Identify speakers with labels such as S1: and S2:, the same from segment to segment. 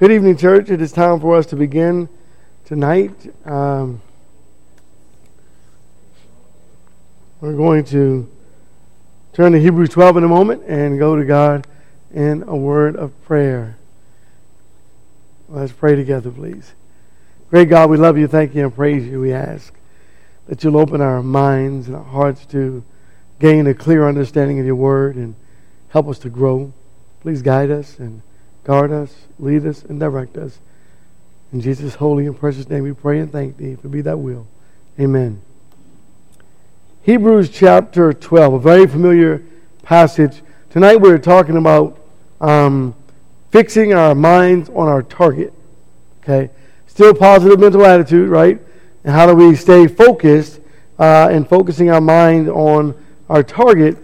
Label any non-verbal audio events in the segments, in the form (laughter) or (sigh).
S1: Good evening, church. It is time for us to begin tonight. Um, we're going to turn to Hebrews 12 in a moment and go to God in a word of prayer. Let's pray together, please. Great God, we love you, thank you, and praise you. We ask that you'll open our minds and our hearts to gain a clear understanding of your word and help us to grow. Please guide us and guard us, lead us, and direct us. In Jesus' holy and precious name we pray and thank thee. For be that will. Amen. Hebrews chapter 12, a very familiar passage. Tonight we're talking about um, fixing our minds on our target. Okay? Still positive mental attitude, right? And how do we stay focused uh, and focusing our mind on our target?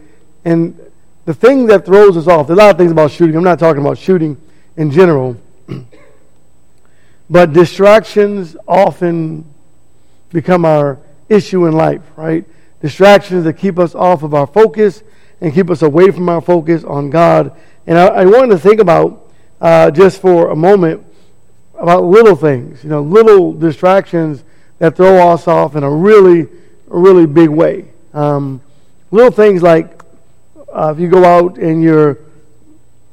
S1: And the thing that throws us off, there's a lot of things about shooting. I'm not talking about shooting in general. but distractions often become our issue in life, right? Distractions that keep us off of our focus and keep us away from our focus on God. And I, I wanted to think about uh, just for a moment about little things, you know, little distractions that throw us off in a really, really big way. Um, little things like uh, if you go out and you're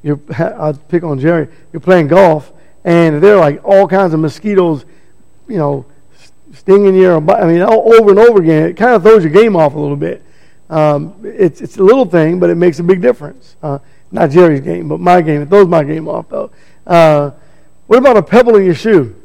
S1: you're, I'll pick on Jerry, you're playing golf, and there are like all kinds of mosquitoes, you know, stinging you. I mean, over and over again. It kind of throws your game off a little bit. Um, it's, it's a little thing, but it makes a big difference. Uh, not Jerry's game, but my game. It throws my game off, though. Uh, what about a pebble in your shoe?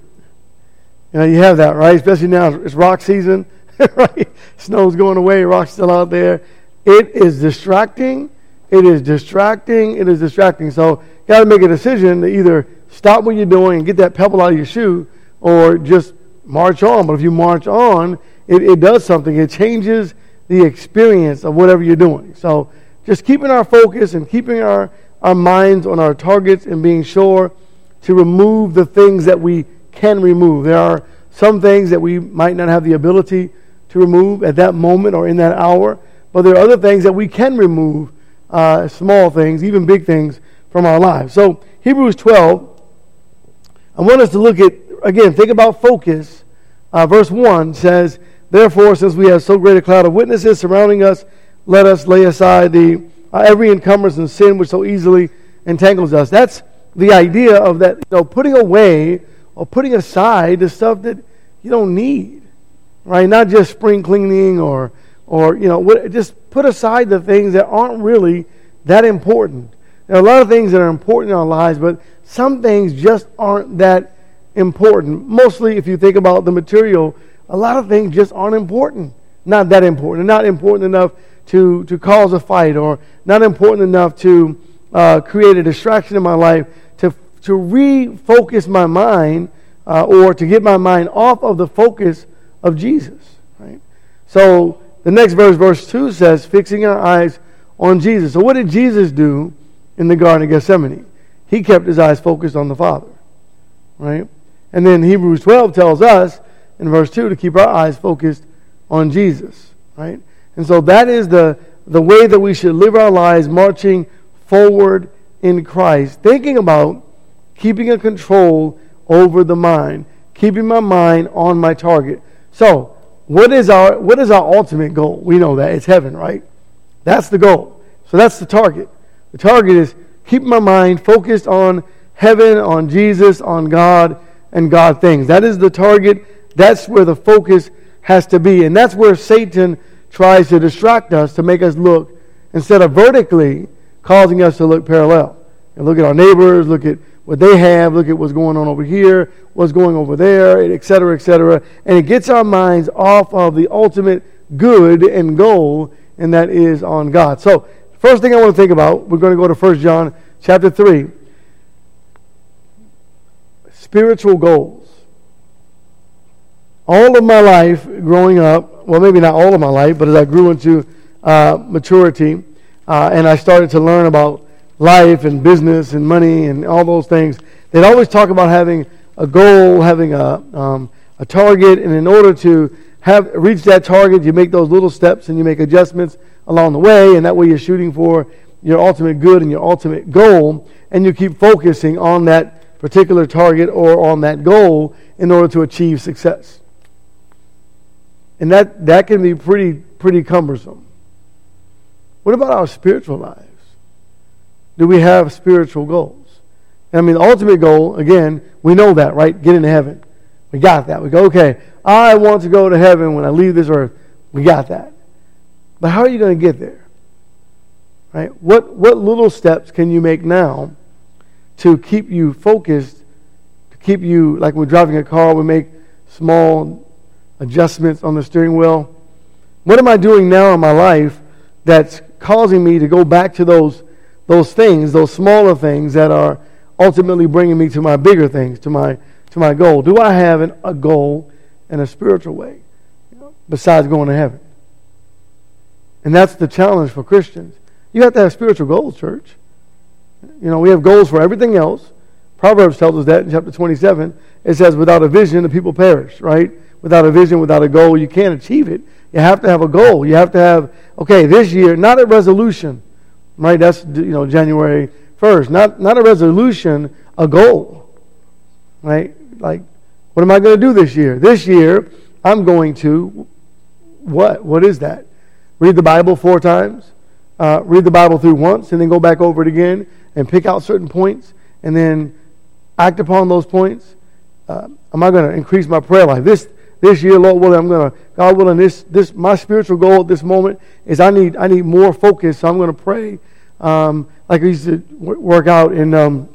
S1: You know, you have that, right? Especially now, it's rock season, (laughs) right? Snow's going away, rock's still out there. It is distracting it is distracting. It is distracting. So you got to make a decision to either stop what you're doing and get that pebble out of your shoe or just march on. But if you march on, it, it does something. It changes the experience of whatever you're doing. So just keeping our focus and keeping our, our minds on our targets and being sure to remove the things that we can remove. There are some things that we might not have the ability to remove at that moment or in that hour, but there are other things that we can remove uh, small things, even big things from our lives. So, Hebrews 12, I want us to look at, again, think about focus. Uh, verse 1 says, Therefore, since we have so great a cloud of witnesses surrounding us, let us lay aside the uh, every encumbrance and sin which so easily entangles us. That's the idea of that, you know, putting away or putting aside the stuff that you don't need, right? Not just spring cleaning or or you know what, just put aside the things that aren't really that important. There are a lot of things that are important in our lives but some things just aren't that important. Mostly if you think about the material a lot of things just aren't important. Not that important. Not important enough to, to cause a fight or not important enough to uh, create a distraction in my life to, to refocus my mind uh, or to get my mind off of the focus of jesus right? So the next verse, verse 2 says, fixing our eyes on Jesus. So, what did Jesus do in the Garden of Gethsemane? He kept his eyes focused on the Father, right? And then Hebrews 12 tells us in verse 2 to keep our eyes focused on Jesus, right? And so that is the, the way that we should live our lives marching forward in Christ, thinking about keeping a control over the mind, keeping my mind on my target. So, what is our what is our ultimate goal? We know that it's heaven, right? That's the goal. So that's the target. The target is keep my mind focused on heaven, on Jesus, on God, and God things. That is the target. That's where the focus has to be. And that's where Satan tries to distract us to make us look, instead of vertically, causing us to look parallel. And look at our neighbors, look at what they have, look at what's going on over here, what's going over there, et cetera, et cetera. And it gets our minds off of the ultimate good and goal, and that is on God. So, first thing I want to think about, we're going to go to 1 John chapter 3. Spiritual goals. All of my life growing up, well, maybe not all of my life, but as I grew into uh, maturity uh, and I started to learn about life and business and money and all those things, they'd always talk about having a goal, having a, um, a target, and in order to have reach that target, you make those little steps and you make adjustments along the way, and that way you're shooting for your ultimate good and your ultimate goal, and you keep focusing on that particular target or on that goal in order to achieve success. And that, that can be pretty, pretty cumbersome. What about our spiritual lives? Do we have spiritual goals? I mean, the ultimate goal, again, we know that, right? Get into heaven. We got that. We go, okay, I want to go to heaven when I leave this earth. We got that. But how are you going to get there? Right? What, what little steps can you make now to keep you focused, to keep you, like we're driving a car, we make small adjustments on the steering wheel. What am I doing now in my life that's causing me to go back to those, those things, those smaller things that are ultimately bringing me to my bigger things, to my, to my goal? Do I have an, a goal in a spiritual way besides going to heaven? And that's the challenge for Christians. You have to have spiritual goals, church. You know, we have goals for everything else. Proverbs tells us that in chapter 27. It says, without a vision, the people perish, right? Without a vision, without a goal, you can't achieve it. You have to have a goal. You have to have, okay, this year, not a resolution, right? That's, you know, January 1st. Not, not a resolution, a goal, right? Like, what am I going to do this year? This year, I'm going to, what? What is that? Read the Bible four times? Uh, read the Bible through once and then go back over it again and pick out certain points and then act upon those points? Uh, am I going to increase my prayer life? This this year, Lord willing, I'm to God willing. This this my spiritual goal at this moment is I need I need more focus. So I'm going to pray um, like I used to work out and um,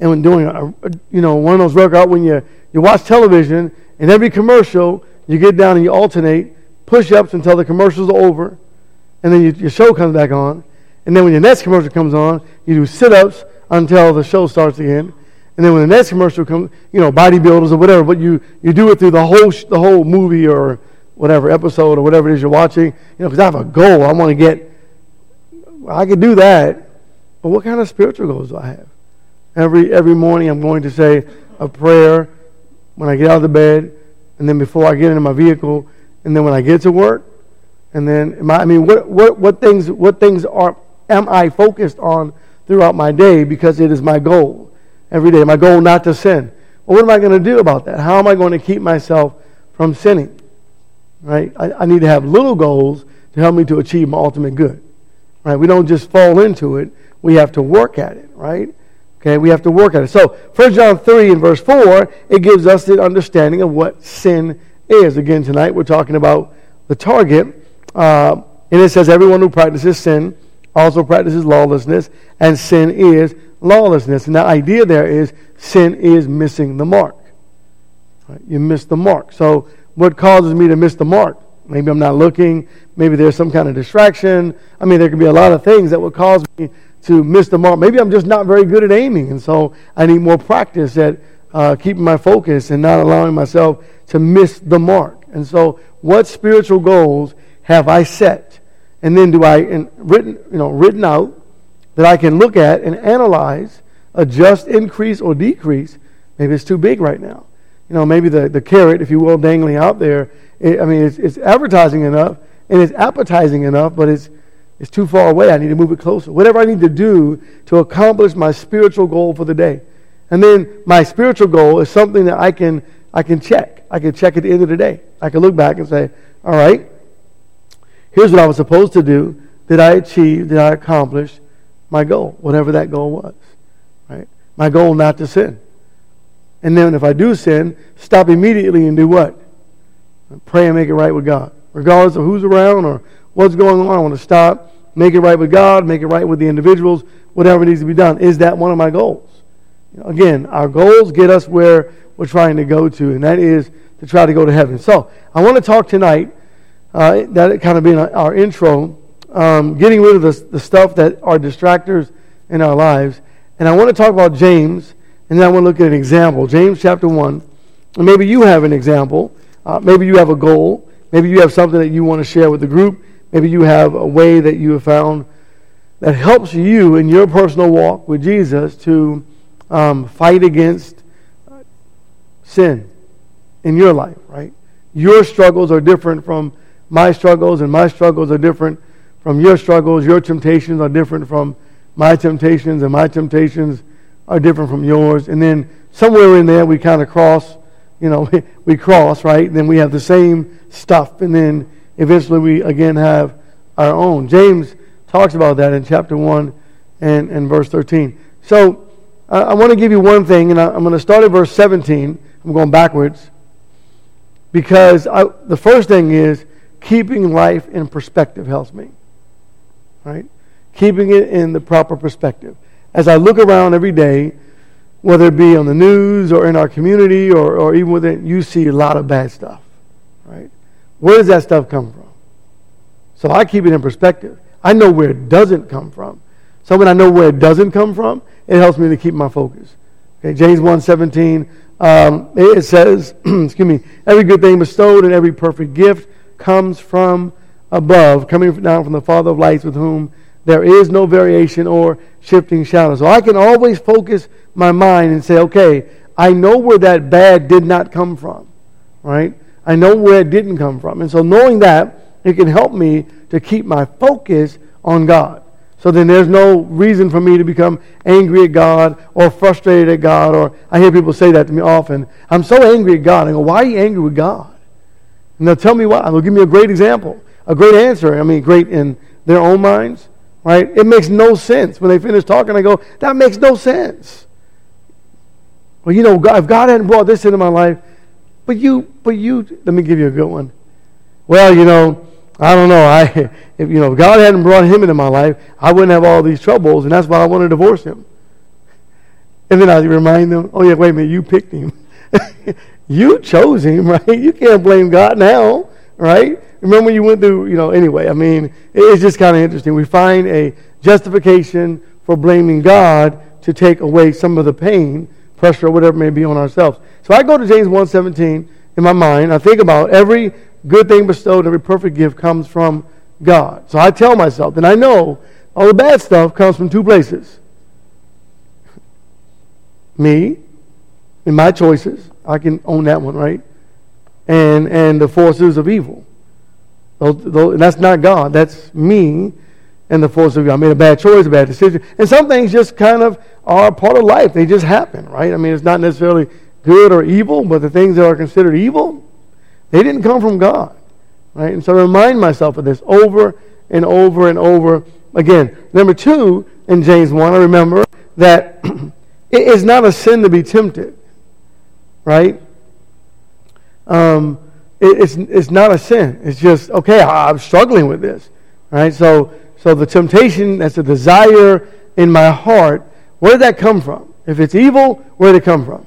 S1: and when doing a, you know one of those workout when you you watch television and every commercial you get down and you alternate push ups until the commercials are over, and then you, your show comes back on, and then when your next commercial comes on, you do sit ups until the show starts again. And then when the next commercial comes, you know, bodybuilders or whatever, but you, you do it through the whole, the whole movie or whatever episode or whatever it is you're watching, you know, because I have a goal. I want to get, I could do that. But what kind of spiritual goals do I have? Every, every morning I'm going to say a prayer when I get out of the bed, and then before I get into my vehicle, and then when I get to work, and then I, I mean, what, what, what things, what things are, am I focused on throughout my day because it is my goal every day. My goal not to sin. Well, what am I going to do about that? How am I going to keep myself from sinning? Right? I, I need to have little goals to help me to achieve my ultimate good. Right? We don't just fall into it. We have to work at it. Right? Okay, we have to work at it. So, 1 John 3 and verse 4, it gives us the understanding of what sin is. Again, tonight we're talking about the target. Uh, and it says, Everyone who practices sin also practices lawlessness, and sin is lawlessness. And the idea there is sin is missing the mark. Right? You miss the mark. So, what causes me to miss the mark? Maybe I'm not looking. Maybe there's some kind of distraction. I mean, there could be a lot of things that would cause me to miss the mark. Maybe I'm just not very good at aiming, and so I need more practice at uh, keeping my focus and not allowing myself to miss the mark. And so, what spiritual goals have I set? And then do I written, you know, written out that I can look at and analyze, adjust, increase, or decrease. Maybe it's too big right now. You know, maybe the, the carrot, if you will, dangling out there. It, I mean, it's, it's advertising enough and it's appetizing enough, but it's it's too far away. I need to move it closer. Whatever I need to do to accomplish my spiritual goal for the day. And then my spiritual goal is something that I can I can check. I can check at the end of the day. I can look back and say, all right, here's what I was supposed to do. Did I achieve? Did I accomplish my goal, whatever that goal was? Right? My goal not to sin. And then if I do sin, stop immediately and do what? Pray and make it right with God. Regardless of who's around or what's going on, I want to stop, make it right with God, make it right with the individuals, whatever needs to be done. Is that one of my goals? Again, our goals get us where we're trying to go to, and that is to try to go to heaven. So I want to talk tonight, uh, that kind of being our intro, um, getting rid of the, the stuff that are distractors in our lives. And I want to talk about James, and then I want to look at an example. James chapter 1. And maybe you have an example. Uh, maybe you have a goal. Maybe you have something that you want to share with the group. Maybe you have a way that you have found that helps you in your personal walk with Jesus to um, fight against sin in your life, right? Your struggles are different from my struggles, and my struggles are different from your struggles. Your temptations are different from my temptations, and my temptations are different from yours. And then somewhere in there, we kind of cross, you know, (laughs) we cross, right? And Then we have the same stuff. And then eventually we again have our own. James talks about that in chapter 1 and, and verse 13. So I, I want to give you one thing, and I, I'm going to start at verse 17. I'm going backwards. Because I, the first thing is keeping life in perspective helps me. Right? Keeping it in the proper perspective. As I look around every day, whether it be on the news or in our community or, or even within, you see a lot of bad stuff. Right? Where does that stuff come from? So I keep it in perspective. I know where it doesn't come from. So when I know where it doesn't come from, it helps me to keep my focus. Okay, James 1.17, um, it says, (clears throat) excuse me, every good thing bestowed and every perfect gift comes from above, coming down from the Father of lights with whom there is no variation or shifting shadow. So I can always focus my mind and say, okay, I know where that bad did not come from, right? I know where it didn't come from. And so knowing that, it can help me to keep my focus on God. So then there's no reason for me to become angry at God or frustrated at God. Or I hear people say that to me often. I'm so angry at God. I go, why are you angry with God? And they'll tell me why. They'll give me a great example, a great answer. I mean, great in their own minds, right? It makes no sense. When they finish talking, I go, that makes no sense. Well, you know, God, if God hadn't brought this into my life, but you, but you, let me give you a good one. Well, you know, I don't know. I, (laughs) if you know, if God hadn't brought him into my life, I wouldn't have all these troubles, and that's why I want to divorce him. And then I remind them, oh yeah, wait a minute, you picked him. (laughs) you chose him, (laughs) right? You can't blame God now, right? Remember when you went through, you know, anyway, I mean, it's just kind of interesting. We find a justification for blaming God to take away some of the pain, pressure, or whatever may be on ourselves. So I go to James 1.17 in my mind. I think about every good thing bestowed, every perfect gift comes from God. So I tell myself, and I know all the bad stuff comes from two places (laughs) me and my choices. I can own that one, right? And, and the forces of evil. Those, those, that's not God. That's me and the force of evil. I made a bad choice, a bad decision. And some things just kind of are part of life. They just happen, right? I mean, it's not necessarily good or evil, but the things that are considered evil, they didn't come from God. Right? And so I remind myself of this over and over and over again. Number two, in James 1, I remember that (clears throat) it is not a sin to be tempted. Right? Um, it's, it's not a sin. It's just, okay, I'm struggling with this. Right? So, so the temptation, that's a desire in my heart, where did that come from? If it's evil, where did it come from?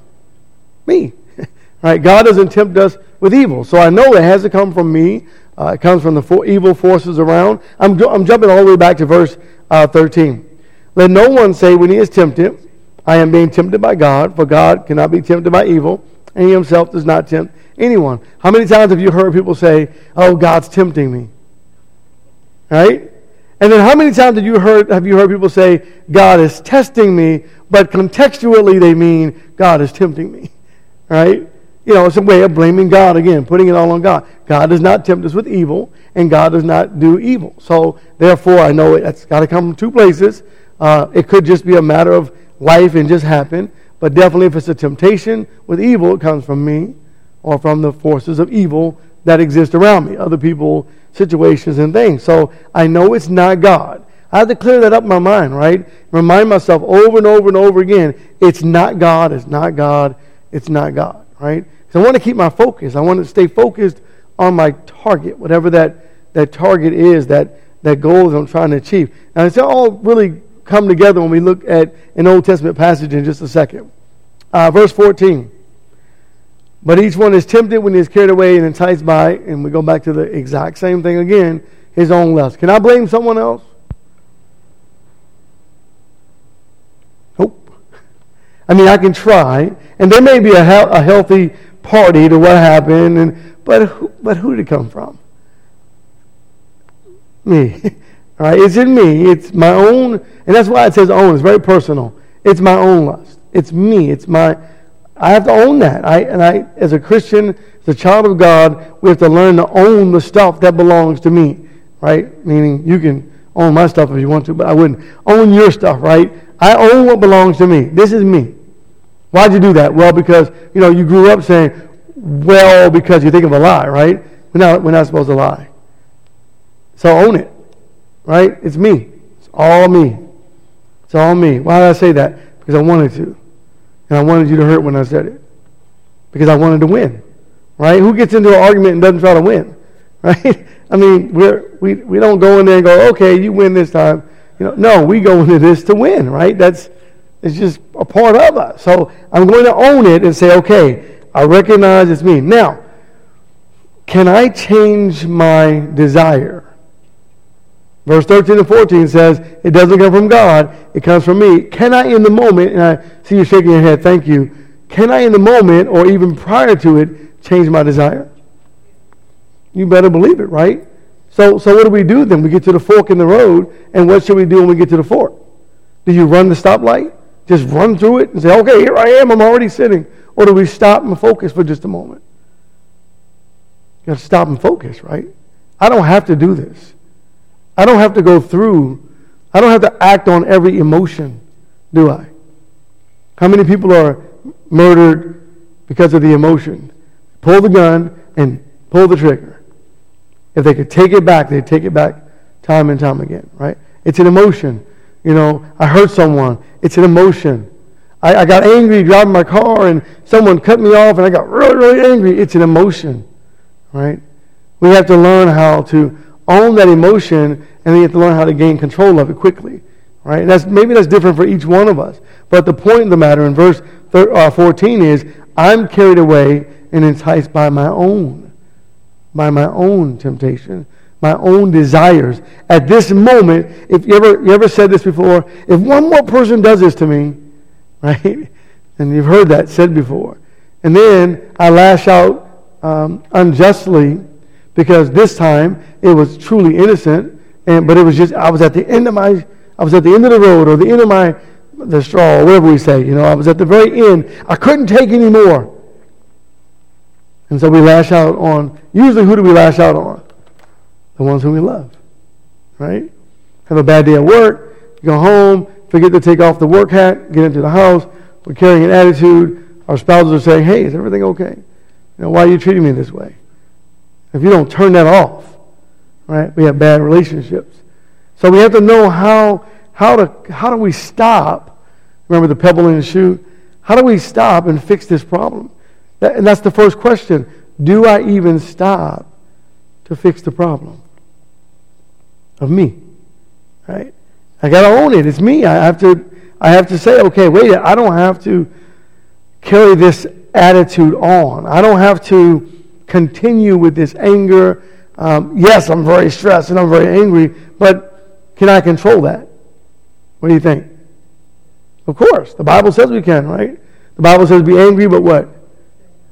S1: Me. (laughs) right? God doesn't tempt us with evil. So I know it has to come from me. Uh, it comes from the evil forces around. I'm, I'm jumping all the way back to verse uh, 13. Let no one say when he is tempted, I am being tempted by God, for God cannot be tempted by evil, and he himself does not tempt anyone. How many times have you heard people say, Oh, God's tempting me? Right? And then how many times have you heard, have you heard people say, God is testing me, but contextually they mean God is tempting me? Right? You know, it's a way of blaming God again, putting it all on God. God does not tempt us with evil, and God does not do evil. So, therefore, I know it's got to come from two places. Uh, it could just be a matter of life and just happen, but definitely if it's a temptation with evil, it comes from me or from the forces of evil that exist around me, other people, situations, and things. So, I know it's not God. I have to clear that up in my mind, right? Remind myself over and over and over again it's not God, it's not God, it's not God, right? So I want to keep my focus. I want to stay focused on my target, whatever that, that target is, that, that goal that I'm trying to achieve. Now, it's all really come together when we look at an Old Testament passage in just a second. Uh, verse 14. But each one is tempted when he is carried away and enticed by, and we go back to the exact same thing again, his own lust. Can I blame someone else? Nope. I mean, I can try, and there may be a, he- a healthy party to what happened, and but who, but who did it come from? Me. (laughs) All right, it's in me. It's my own, and that's why it says own. It's very personal. It's my own lust. It's me. It's my. I have to own that. I and I, as a Christian, as a child of God, we have to learn to own the stuff that belongs to me. Right? Meaning, you can own my stuff if you want to, but I wouldn't own your stuff. Right? I own what belongs to me. This is me. Why'd you do that? Well, because, you know, you grew up saying, well, because you think of a lie, right? We're not, we're not supposed to lie. So own it, right? It's me. It's all me. It's all me. Why did I say that? Because I wanted to. And I wanted you to hurt when I said it. Because I wanted to win, right? Who gets into an argument and doesn't try to win, (laughs) right? I mean, we're, we, we don't go in there and go, okay, you win this time. You know, no, we go into this to win, right? That's it's just a part of us. So I'm going to own it and say, okay, I recognize it's me. Now, can I change my desire? Verse 13 and 14 says, it doesn't come from God, it comes from me. Can I in the moment, and I see you shaking your head, thank you. Can I in the moment or even prior to it change my desire? You better believe it, right? So, so what do we do then? We get to the fork in the road, and what should we do when we get to the fork? Do you run the stoplight? Just run through it and say, okay, here I am, I'm already sitting. Or do we stop and focus for just a moment? You got to stop and focus, right? I don't have to do this. I don't have to go through, I don't have to act on every emotion, do I? How many people are murdered because of the emotion? Pull the gun and pull the trigger. If they could take it back, they'd take it back time and time again, right? It's an emotion. You know, I hurt someone. It's an emotion. I, I got angry driving my car and someone cut me off and I got really, really angry. It's an emotion, right? We have to learn how to own that emotion and then you have to learn how to gain control of it quickly, right? And that's, maybe that's different for each one of us. But the point of the matter in verse uh, 14 is, I'm carried away and enticed by my own by my own temptation, my own desires. At this moment, if you ever, you ever said this before, if one more person does this to me, (laughs) right? And you've heard that said before. And then I lash out um, unjustly because this time it was truly innocent, and, but it was just, I was at the end of my, I was at the end of the road or the end of my, the straw, or whatever we say, you know, I was at the very end. I couldn't take any more. And so we lash out on, usually who do we lash out on? The ones who we love, right? Have a bad day at work, go home, forget to take off the work hat, get into the house, we're carrying an attitude, our spouses are saying, hey, is everything okay? You know, why are you treating me this way? If you don't turn that off, right, we have bad relationships. So we have to know how, how, to, how do we stop? Remember the pebble in the shoe? How do we stop and fix this problem? That, and that's the first question. Do I even stop to fix the problem of me? Right? I got to own it. It's me. I have to I have to say, okay, wait, I don't have to carry this attitude on. I don't have to continue with this anger. Um, yes, I'm very stressed and I'm very angry, but can I control that? What do you think? Of course. The Bible says we can, right? The Bible says be angry, but what?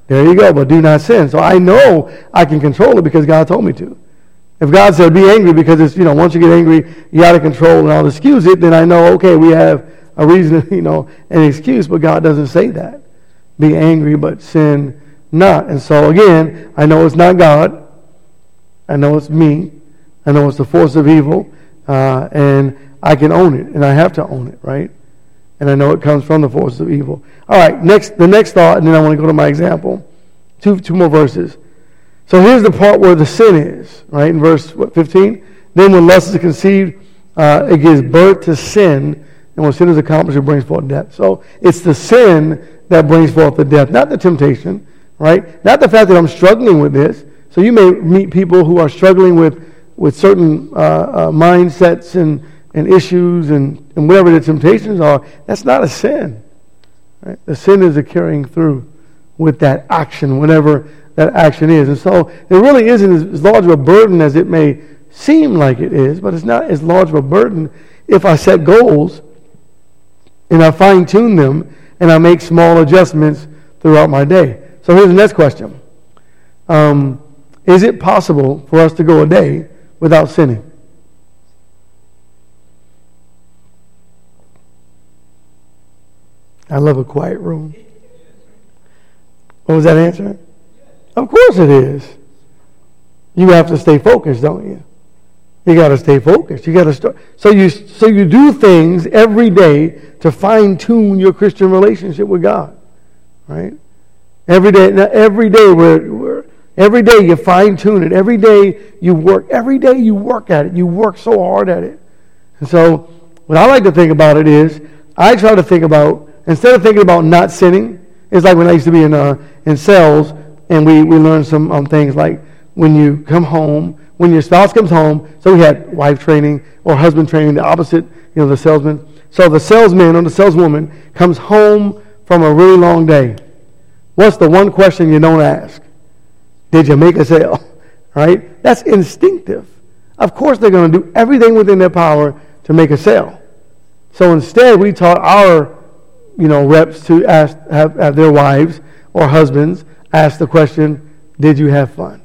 S1: There you go, but do not sin. So I know I can control it because God told me to. If God said be angry because it's, you know, once you get angry, you out of control and I'll excuse it, then I know, okay, we have a reason, (laughs) you know, an excuse, but God doesn't say that. Be angry, but sin not. And so again, I know it's not God. I know it's me. I know it's the force of evil. Uh, and I can own it, and I have to own it, right? and I know it comes from the forces of evil. All right, next the next thought, and then I want to go to my example. Two two more verses. So here's the part where the sin is, right? In verse what, 15. Then when lust is conceived, uh, it gives birth to sin, and when sin is accomplished, it brings forth death. So it's the sin that brings forth the death, not the temptation, right? Not the fact that I'm struggling with this. So you may meet people who are struggling with with certain uh, uh, mindsets and and issues and, and whatever the temptations are, that's not a sin. Right? The sin is a carrying through with that action, whatever that action is. And so it really isn't as, as large of a burden as it may seem like it is, but it's not as large of a burden if I set goals and I fine tune them and I make small adjustments throughout my day. So here's the next question um, Is it possible for us to go a day without sinning? I love a quiet room. What was that answer? Of course it is. You have to stay focused, don't you? You got to stay focused. You got to start. So you so you do things every day to fine tune your Christian relationship with God, right? Every day, every day we're, we're every day you fine tune it. Every day you work. Every day you work at it. You work so hard at it. And so, what I like to think about it is, I try to think about instead of thinking about not sinning. It's like when I used to be in uh, in sales, and we we learned some um, things like when you come home when your spouse comes home, so we had wife training or husband training, the opposite, you know, the salesman. So the salesman or the saleswoman comes home from a really long day. What's the one question you don't ask? Did you make a sale? (laughs) Right? That's instinctive. Of course, they're going to do everything within their power to make a sale. So instead, we taught our, you know, reps to ask, have, have their wives or husbands ask the question, "Did you have fun?"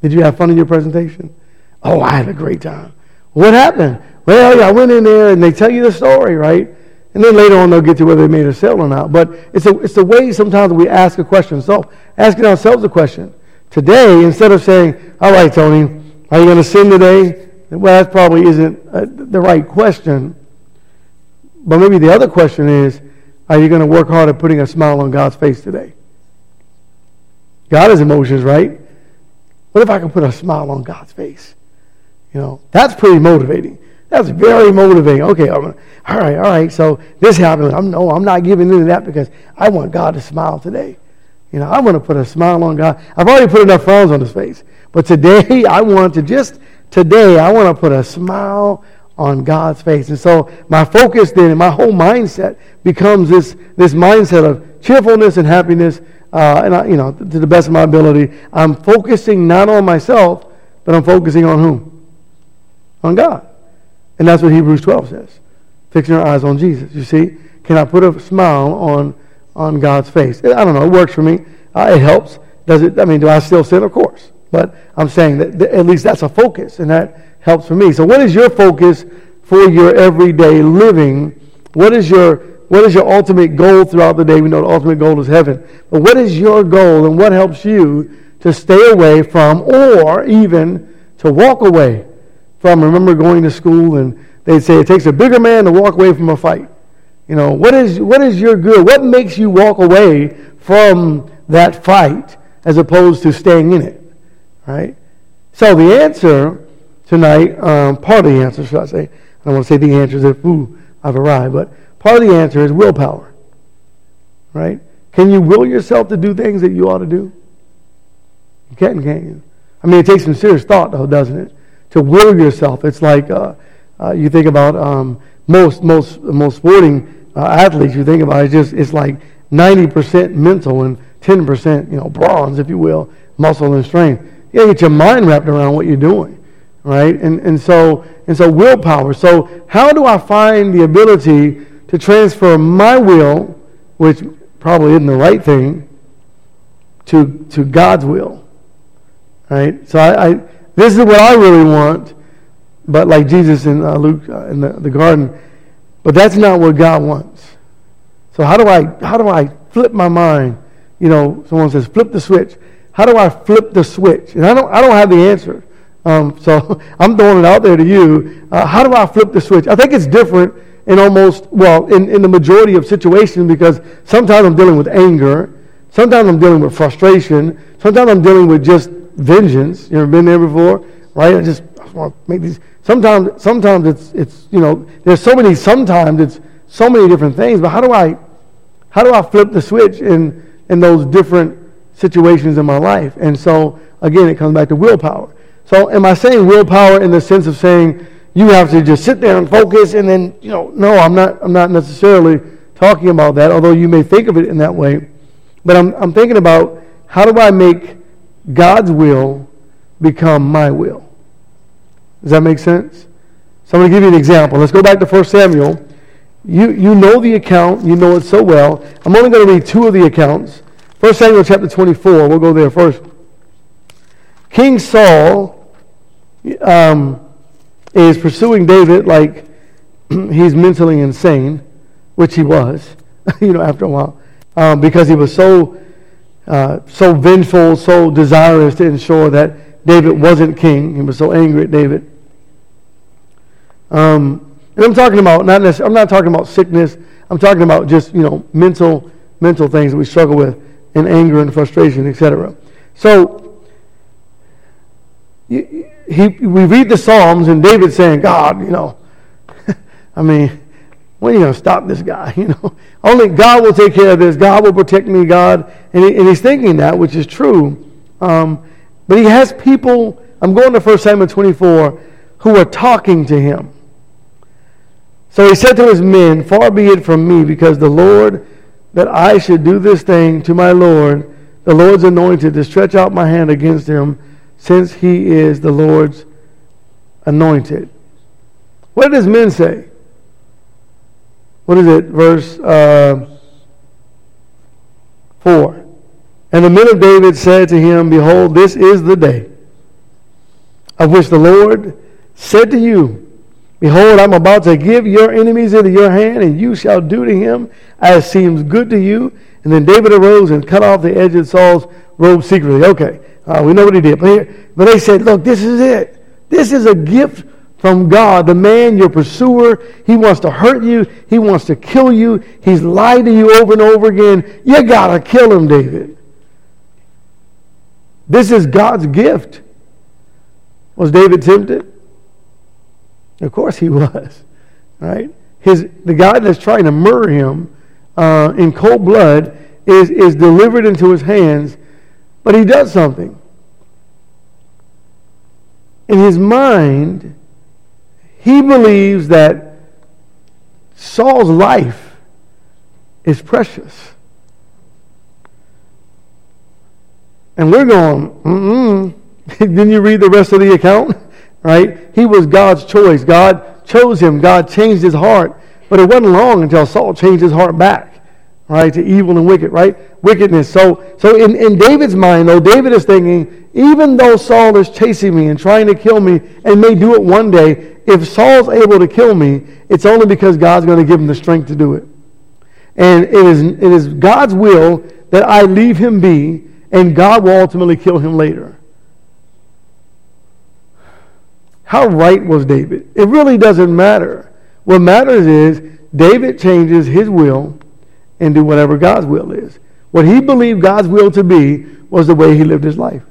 S1: Did you have fun in your presentation? Oh, I had a great time. What happened? Well, I went in there and they tell you the story, right? And then later on they'll get to whether they made a sale or not. But it's a, it's a way sometimes we ask a question. So asking ourselves a question. Today, instead of saying, all right, Tony, are you going to sin today? Well, that probably isn't uh, the right question. But maybe the other question is, are you going to work hard at putting a smile on God's face today? God has emotions, right? What if I can put a smile on God's face? You know, that's pretty motivating. That's very motivating. Okay, I'm, all right, all right. So this happened. I'm no, I'm not giving into that because I want God to smile today. You know, I want to put a smile on God. I've already put enough frowns on his face, but today (laughs) I want to just today I want to put a smile on God's face. And so my focus then and my whole mindset becomes this this mindset of cheerfulness and happiness uh, and I, you know, to the best of my ability, I'm focusing not on myself, but I'm focusing on whom? On God. And that's what Hebrews 12 says. Fixing our eyes on Jesus. You see, can I put a smile on, on God's face? I don't know. It works for me. Uh, it helps. Does it? I mean, do I still sin? Of course. But I'm saying that th- at least that's a focus, and that helps for me. So, what is your focus for your everyday living? What is your what is your ultimate goal throughout the day? We know the ultimate goal is heaven. But what is your goal and what helps you to stay away from or even to walk away from? I Remember going to school and they'd say it takes a bigger man to walk away from a fight. You know, what is, what is your good? What makes you walk away from that fight as opposed to staying in it? Right? So the answer tonight, um, part of the answer, should I say, I don't want to say the answer as if, ooh, I've arrived, but Part of the answer is willpower. Right? Can you will yourself to do things that you ought to do? You can, can't you? I mean, it takes some serious thought, though, doesn't it? To will yourself. It's like uh, uh, you think about um, most most most sporting uh, athletes. You think about it, it's just it's like ninety percent mental and ten percent, you know, bronze, if you will, muscle and strength. You gotta get your mind wrapped around what you're doing, right? And and so and so willpower. So how do I find the ability to transfer my will, which probably isn't the right thing, to, to God's will. Right? So I, I this is what I really want, but like Jesus in uh, Luke uh, in the, the garden, but that's not what God wants. So how do I how do I flip my mind? You know, someone says flip the switch. How do I flip the switch? And I don't I don't have the answer. Um, (laughs) so I'm throwing it out there to you. Uh, how do I flip the switch? I think it's different in almost, well, in, in the majority of situations because sometimes I'm dealing with anger, sometimes I'm dealing with frustration, sometimes I'm dealing with just vengeance. You ever been there before? Right? I just, I want to make these. Sometimes, sometimes it's, it's, you know, there's so many, sometimes it's so many different things, but how do I, how do I flip the switch in, in those different situations in my life? And so, again, it comes back to willpower. So, am I saying willpower in the sense of saying, you have to just sit there and focus and then, you know, no, I'm not, I'm not necessarily talking about that, although you may think of it in that way. But I'm, I'm thinking about how do I make God's will become my will? Does that make sense? So I'm going to give you an example. Let's go back to 1 Samuel. You, you know the account, you know it so well. I'm only going to read two of the accounts. 1 Samuel chapter 24, we'll go there first. King Saul um, is pursuing David like (clears throat) he's mentally insane, which he was, (laughs) you know, after a while, um, because he was so uh, so vengeful, so desirous to ensure that David wasn't king. He was so angry at David. Um, and I'm talking about not necessarily, I'm not talking about sickness. I'm talking about just you know mental mental things that we struggle with, and anger and frustration, etc. So he, we read the Psalms, and David saying, "God, you know, (laughs) I mean." When are you going to stop this guy? (laughs) You know, only God will take care of this. God will protect me. God, and, he, and he's thinking that, which is true. Um, but he has people. I'm going to 1 Samuel 24, who are talking to him. So he said to his men, "Far be it from me, because the Lord that I should do this thing to my Lord, the Lord's anointed, to stretch out my hand against him, since he is the Lord's anointed." What did his men say? What is it, verse uh, 4. And the men of David said to him, Behold, this is the day of which the Lord said to you, Behold, I'm about to give your enemies into your hand, and you shall do to him as seems good to you. And then David arose and cut off the edge of Saul's robe secretly. Okay, uh, we know what he did. But, here, but they said, Look, this is it. This is a gift from God. The man, your pursuer, he wants to hurt you. He wants to kill you. He's lied to you over and over again. You got to kill him, David. This is God's gift. Was David tempted? Of course he (laughs) was. Right? His, the guy that's trying to murder him uh, in cold blood is, is delivered into his hands, but he does something. In his mind, he believes that Saul's life is precious. And we're going, mm (laughs) Didn't you read the rest of the account? (laughs) Right? He was God's choice. God chose him. God changed his heart. But it wasn't long until Saul changed his heart back, right, to evil and wicked, right? Wickedness. So, so in, in David's mind, though, David is thinking, even though Saul is chasing me and trying to kill me and may do it one day, if Saul's able to kill me, it's only because God's going to give him the strength to do it. And it is, it is God's will that I leave him be, and God will ultimately kill him later. How right was David? It really doesn't matter. What matters is David changes his will and do whatever God's will is. What he believed God's will to be was the way he lived his life.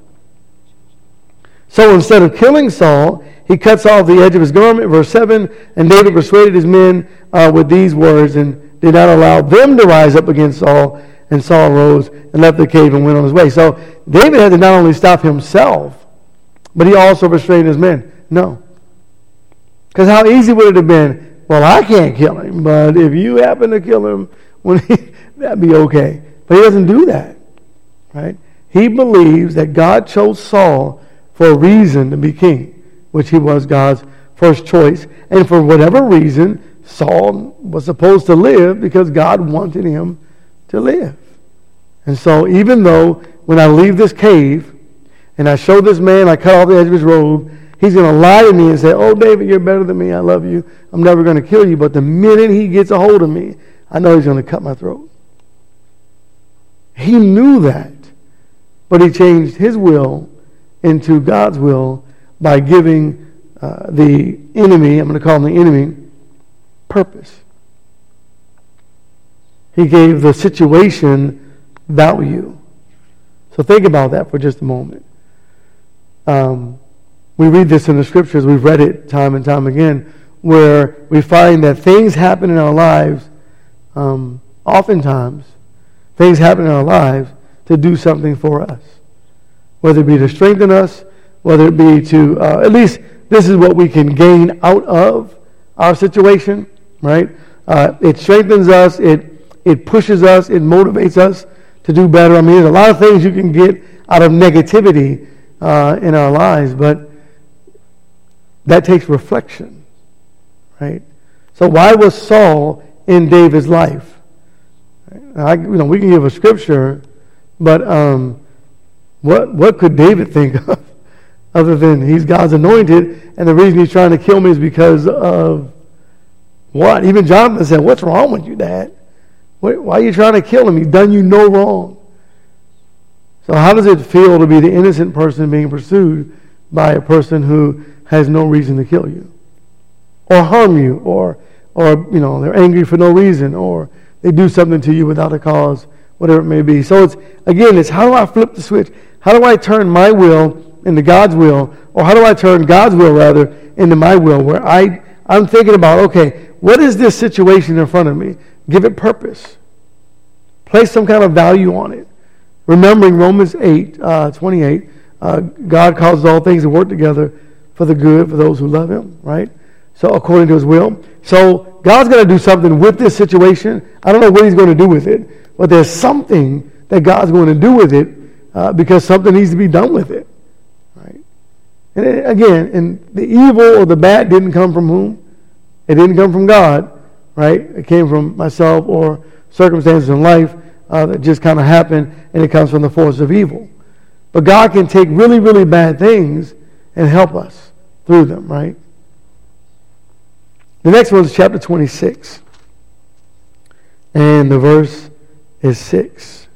S1: So instead of killing Saul, he cuts off the edge of his garment. Verse 7 And David persuaded his men uh, with these words and did not allow them to rise up against Saul. And Saul rose and left the cave and went on his way. So David had to not only stop himself, but he also restrained his men. No. Because how easy would it have been? Well, I can't kill him, but if you happen to kill him, when he, (laughs) that'd be okay. But he doesn't do that, right? He believes that God chose Saul for a reason to be king which he was God's first choice. And for whatever reason, Saul was supposed to live because God wanted him to live. And so, even though when I leave this cave and I show this man, I cut off the edge of his robe, he's going to lie to me and say, Oh, David, you're better than me. I love you. I'm never going to kill you. But the minute he gets a hold of me, I know he's going to cut my throat. He knew that. But he changed his will into God's will by giving uh, the enemy, I'm going to call him the enemy, purpose. He gave the situation value. So think about that for just a moment. Um, we read this in the scriptures, we've read it time and time again, where we find that things happen in our lives, um, oftentimes, things happen in our lives to do something for us. Whether it be to strengthen us, whether it be to, uh, at least this is what we can gain out of our situation, right? Uh, it strengthens us, it, it pushes us, it motivates us to do better. I mean, there's a lot of things you can get out of negativity uh, in our lives, but that takes reflection, right? So why was Saul in David's life? I, you know, we can give a scripture, but um, what what could David think (laughs) of? other than he's God's anointed, and the reason he's trying to kill me is because of what? Even Jonathan said, What's wrong with you, Dad? Why are you trying to kill him? He's done you no wrong. So, how does it feel to be the innocent person being pursued by a person who has no reason to kill you? or harm you, or, or you know, they're angry for no reason, or they do something to you without a cause, whatever it may be. So it's, again, it's how do I flip the switch? How do I turn my will into God's will? Or how do I turn God's will, rather, into my will, where I, I'm thinking about, okay, what is this situation in front of me? Give it purpose. Place some kind of value on it. Remembering Romans 8, uh, 28, uh, God causes all things to work together for the good for those who love Him, right? So, according to His will. So, God's going to do something with this situation. I don't know what He's going to do with it, but there's something that God's going to do with it uh, because something needs to be done with it, right? And it, again, and the evil or the bad didn't come from whom? It didn't come from God, right? It came from myself or circumstances in life uh, that just kind of happened, and it comes from the force of evil. But God can take really, really bad things and help us through them, right? The next one is chapter 26. And the verse is 6.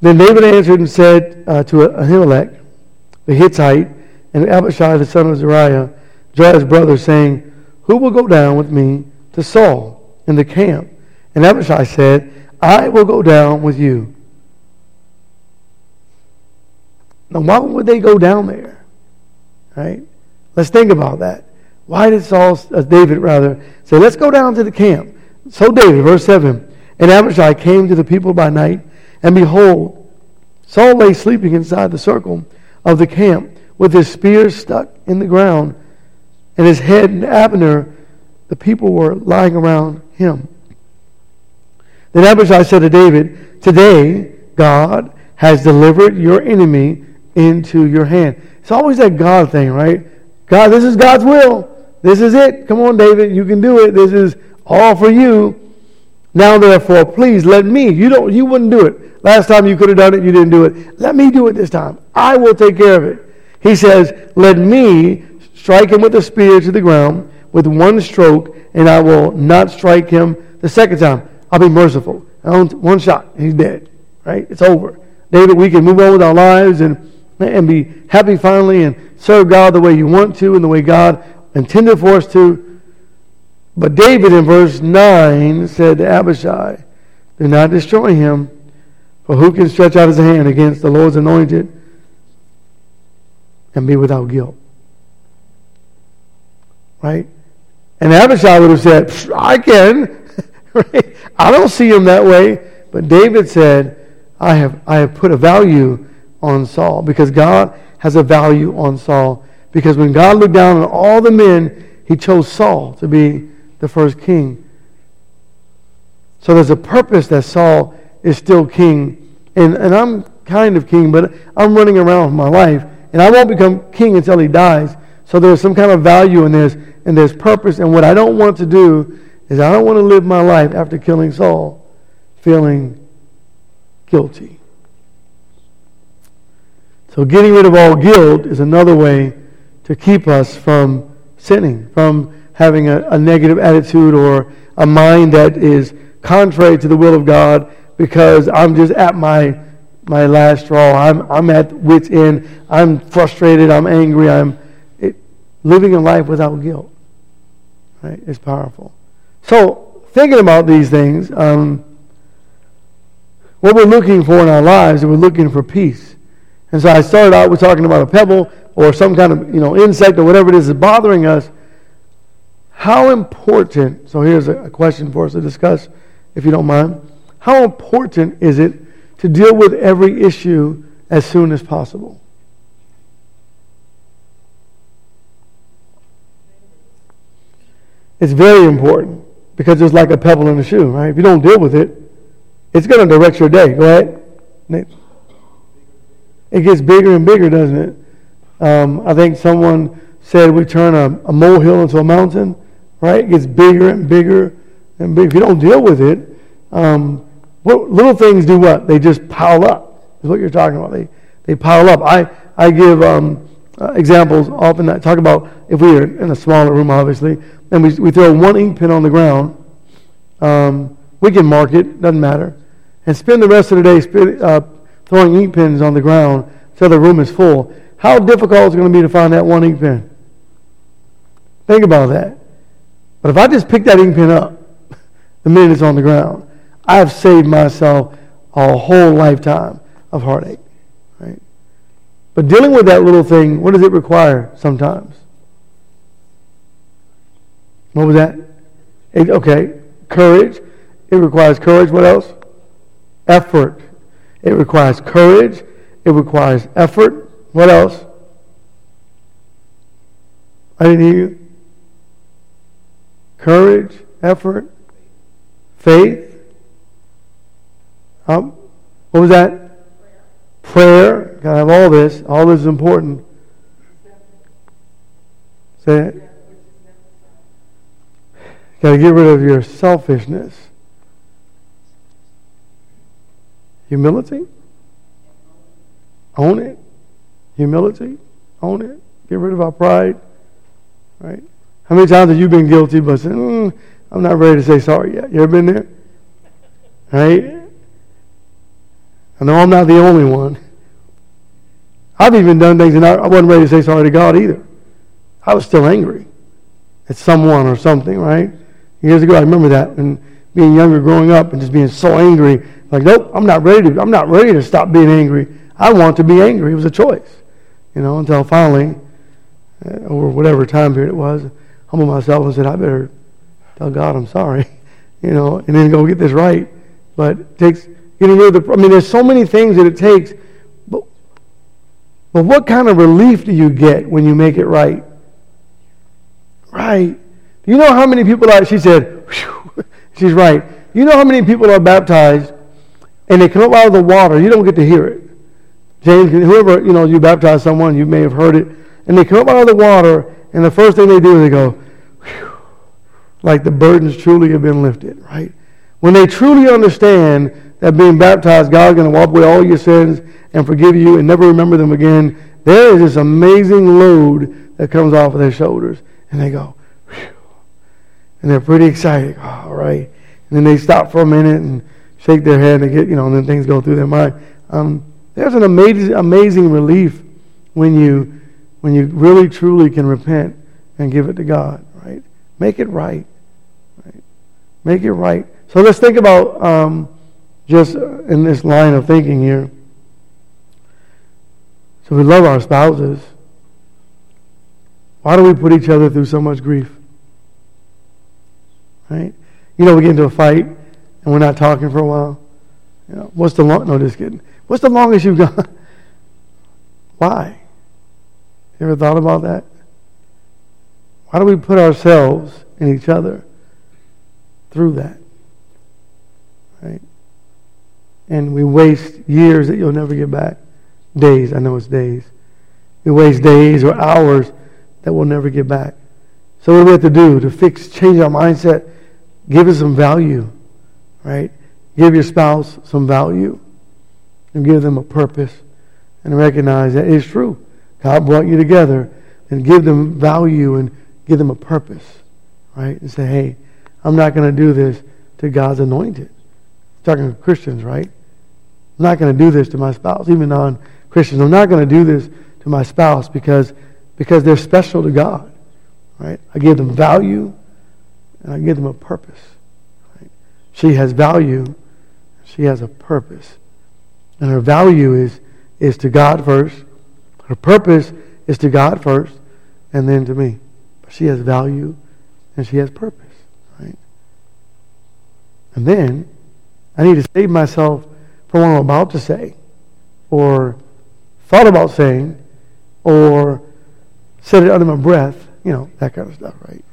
S1: Then David answered and said uh, to Ahimelech, the Hittite, and Abishai, the son of Zeruiah, Joab's brother, saying, Who will go down with me to Saul in the camp? And Abishai said, I will go down with you. Now, why would they go down there? Right? Let's think about that. Why did Saul, uh, David rather, say, let's go down to the camp? So David, verse 7, and Abishai came to the people by night, and behold, Saul lay sleeping inside the circle of the camp with his spear stuck in the ground, and his head and Abner, the people were lying around him. Then Abishai said to David, Today God has delivered your enemy into your hand. It's always that God thing, right? God, this is God's will. This is it. Come on, David, you can do it. This is all for you. Now, therefore, please let me. You don't. You wouldn't do it. Last time you could have done it, you didn't do it. Let me do it this time. I will take care of it. He says, Let me strike him with a spear to the ground with one stroke, and I will not strike him the second time. I'll be merciful. One shot, he's dead. Right? It's over. David, we can move on with our lives and, and be happy finally and serve God the way you want to and the way God intended for us to. But David in verse 9 said to Abishai, Do not destroy him, for who can stretch out his hand against the Lord's anointed and be without guilt? Right? And Abishai would have said, I can. (laughs) Right? I don't see him that way. But David said, I have, I have put a value on Saul because God has a value on Saul. Because when God looked down on all the men, he chose Saul to be the first king. So there's a purpose that Saul is still king. And, and I'm kind of king, but I'm running around with my life. And I won't become king until he dies. So there's some kind of value in this, and there's purpose. And what I don't want to do is I don't want to live my life after killing Saul feeling guilty. So getting rid of all guilt is another way to keep us from sinning, from having a, a negative attitude or a mind that is contrary to the will of God because I'm just at my my last straw. I'm I'm at wit's end. I'm frustrated. I'm angry. I'm it, living a life without guilt. Right? It's powerful. So, thinking about these things, um, what we're looking for in our lives is we're looking for peace. And so I started out with talking about a pebble or some kind of you know insect or whatever it is that's bothering us. How important, so here's a question for us to discuss, if you don't mind. How important is it to deal with every issue as soon as possible? It's very important because it's like a pebble in a shoe, right? If you don't deal with it, it's going to direct your day. Go ahead. It gets bigger and bigger, doesn't it? Um, I think someone said we turn a, a, molehill into a mountain, right? It gets bigger and bigger and bigger. If you don't deal with it, um, what, little things do what? They just pile up. Is what you're talking about. They they pile up. I I give um, uh, examples often that talk about if we are in a smaller room, obviously, and we, we throw one ink pen on the ground, um, we can mark it, doesn't matter, and spend the rest of the day spend, uh, throwing ink pens on the ground until the room is full. How difficult is it going to be to find that one ink pen? Think about that. But if I just pick that ink pen up (laughs) the minute it's on the ground, I have saved myself a whole lifetime of heartache. Right? But dealing with that little thing, what does it require sometimes? What was that? Okay, courage. It requires courage. What else? Effort. It requires courage. It requires effort. What else? I didn't hear you. Courage, effort, faith. Um, what was that? Prayer. Gotta have all this. All this is important. Say it. Gotta get rid of your selfishness. Humility. Own it. Humility. Own it. Get rid of our pride. Right? How many times have you been guilty but said, mm, I'm not ready to say sorry yet? You ever been there? Right? I know I'm not the only one. I've even done things and I wasn't ready to say sorry to God either. I was still angry at someone or something, right? Years ago, I remember that and being younger, growing up, and just being so angry. Like, nope, I'm not ready to. I'm not ready to stop being angry. I want to be angry. It was a choice, you know. Until finally, uh, over whatever time period it was, humbled myself and said, I better tell God I'm sorry, (laughs) you know, and then go get this right. But it takes getting rid of the. I mean, there's so many things that it takes. But, but what kind of relief do you get when you make it right? Right. You know how many people are? She said, she's right. You know how many people are baptized and they come up out of the water. You don't get to hear it. James, whoever, you know, you baptize someone, you may have heard it. And they come up out of the water, and the first thing they do is they go, like the burdens truly have been lifted, right? When they truly understand that being baptized, God's going to wipe away all your sins and forgive you and never remember them again, there is this amazing load that comes off of their shoulders. And they go. And they're pretty excited. All right. And then they stop for a minute and shake their head and get, you know, and then things go through their mind. Um, there's an amazing, amazing relief when you, when you really truly can repent and give it to God, right? Make it right, right? Make it right. So let's think about um, just in this line of thinking here. So we love our spouses. Why do we put each other through so much grief? Right? You know, we get into a fight and we're not talking for a while. You know, what's the long? No, just kidding. What's the longest you've gone? (laughs) Why? You ever thought about that? Why do we put ourselves and each other through that? Right? And we waste years that you'll never get back. Days, I know it's days. We waste days or hours that we'll never get back. So what do we have to do to fix, change our mindset, give us some value, right? Give your spouse some value and give them a purpose and recognize that it's true. God brought you together and give them value and give them a purpose, right? And say, hey, I'm not going to do this to God's anointed. Talking to Christians, right? I'm not going to do this to my spouse, even non-Christians. I'm not going to do this to my spouse because, because they're special to God, right? I give them value and I give them a purpose. Right? She has value. She has a purpose. And her value is, is to God first. Her purpose is to God first and then to me. But she has value and she has purpose, right? And then I need to save myself from what I'm about to say or thought about saying or said it under my breath, you know, that kind of stuff, right?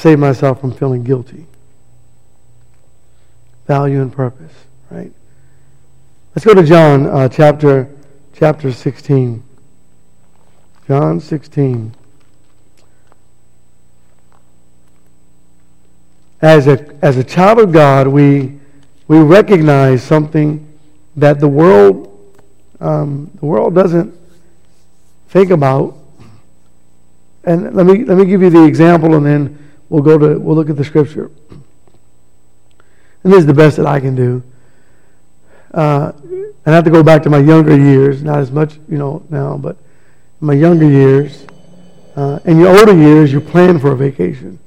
S1: Save myself from feeling guilty. Value and purpose, right? Let's go to John uh, chapter chapter 16. John 16. As a, as a child of God, we, we recognize something that the world, um, the world doesn't think about. And let me, let me give you the example and then we'll go to, we'll look at the scripture. And this is the best that I can do uh, I have to go back to my younger years, not as much, you know, now, but my younger years, uh, in your older years, you plan for a vacation,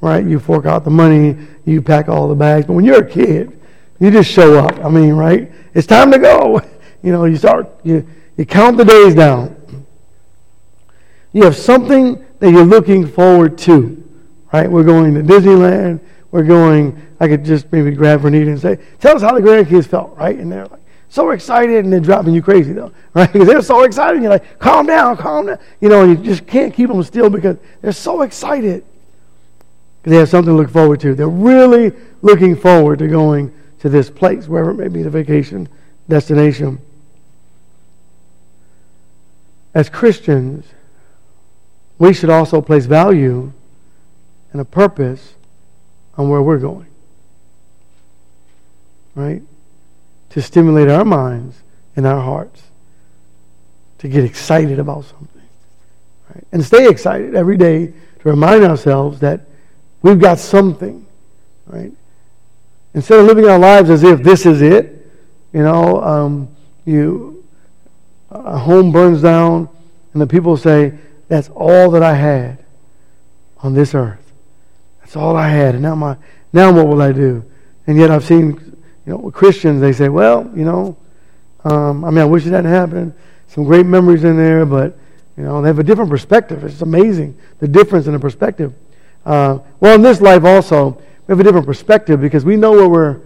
S1: right? You fork out the money, you pack all the bags. But when you're a kid, you just show up. I mean, right? It's time to go. (laughs) You know, you start, you, you count the days down. You have something that you're looking forward to, right? We're going to Disneyland. We're going, I could just maybe grab Vernita and say, tell us how the grandkids felt, right? And they're like, so excited and they're driving you crazy though, (laughs) right? Because they're so excited. You're like, calm down, calm down. You know, you just can't keep them still because they're so excited. Because they have something to look forward to. They're really looking forward to going to this place, wherever it may be the vacation destination. As Christians, we should also place value and a purpose on where we're going. Right? to stimulate our minds and our hearts to get excited about something. Right? And stay excited every day to remind ourselves that we've got something. Right? Instead of living our lives as if this is it, you know, um, you a home burns down, and the people say, "That's all that I had on this earth. That's all I had." And now my now what will I do? And yet I've seen you know, Christians, they say, well, you know, um, I mean, I wish it hadn't happened. Some great memories in there, but, you know, they have a different perspective. It's amazing, the difference in the perspective. Uh, well, in this life also, we have a different perspective because we know where we're,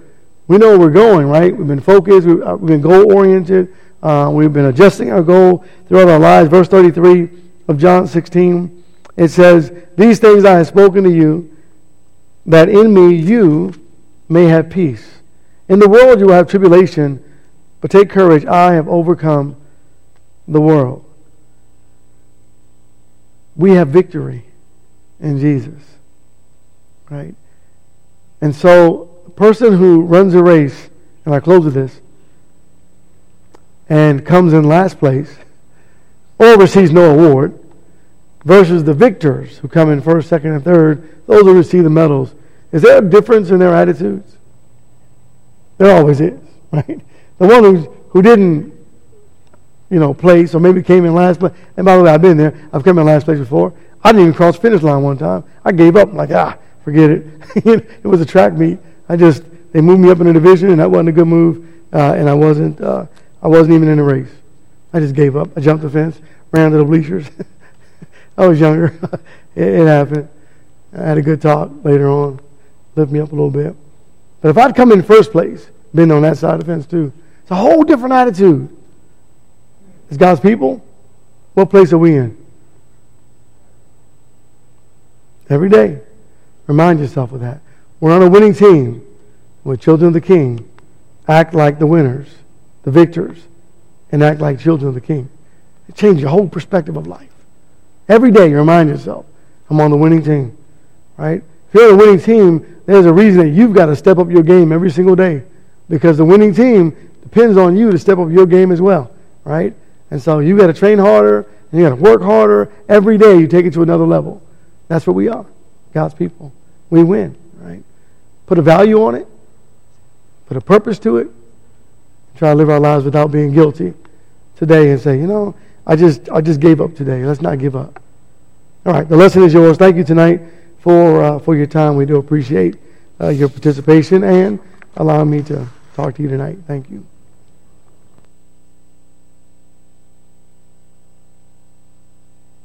S1: we know where we're going, right? We've been focused, we've, uh, we've been goal-oriented, uh, we've been adjusting our goal throughout our lives. Verse 33 of John 16, it says, These things I have spoken to you, that in me you may have peace. In the world you will have tribulation, but take courage. I have overcome the world. We have victory in Jesus. Right? And so, a person who runs a race, and I close with this, and comes in last place, or receives no award, versus the victors who come in first, second, and third, those who receive the medals. Is there a difference in their attitudes? There always is, (laughs) right? The one who's, who didn't, you know, place or maybe came in last place. And by the way, I've been there. I've come in last place before. I didn't even cross finish line one time. I gave up. I'm like, ah, forget it. (laughs) it was a track meet. I just, they moved me up in the division, and that wasn't a good move. Uh, and I wasn't, uh, I wasn't even in the race. I just gave up. I jumped the fence, ran to the bleachers. (laughs) I was younger. (laughs) it, it happened. I had a good talk later on, lift me up a little bit. But if I'd come in first place, been on that side of the fence too, it's a whole different attitude. As God's people, what place are we in? Every day. Remind yourself of that. We're on a winning team. We're children of the King. Act like the winners, the victors, and act like children of the King. It changes your whole perspective of life. Every day, you remind yourself, I'm on the winning team. Right? If you're on a winning team, there's a reason that you've got to step up your game every single day because the winning team depends on you to step up your game as well, right? And so you got to train harder and you got to work harder every day. You take it to another level. That's what we are, God's people. We win, right? Put a value on it, put a purpose to it, try to live our lives without being guilty today and say, you know, I just I just gave up today. Let's not give up. All right, the lesson is yours. Thank you tonight for, uh, for your time. We do appreciate uh, your participation and allowing me to talk to you tonight. Thank you.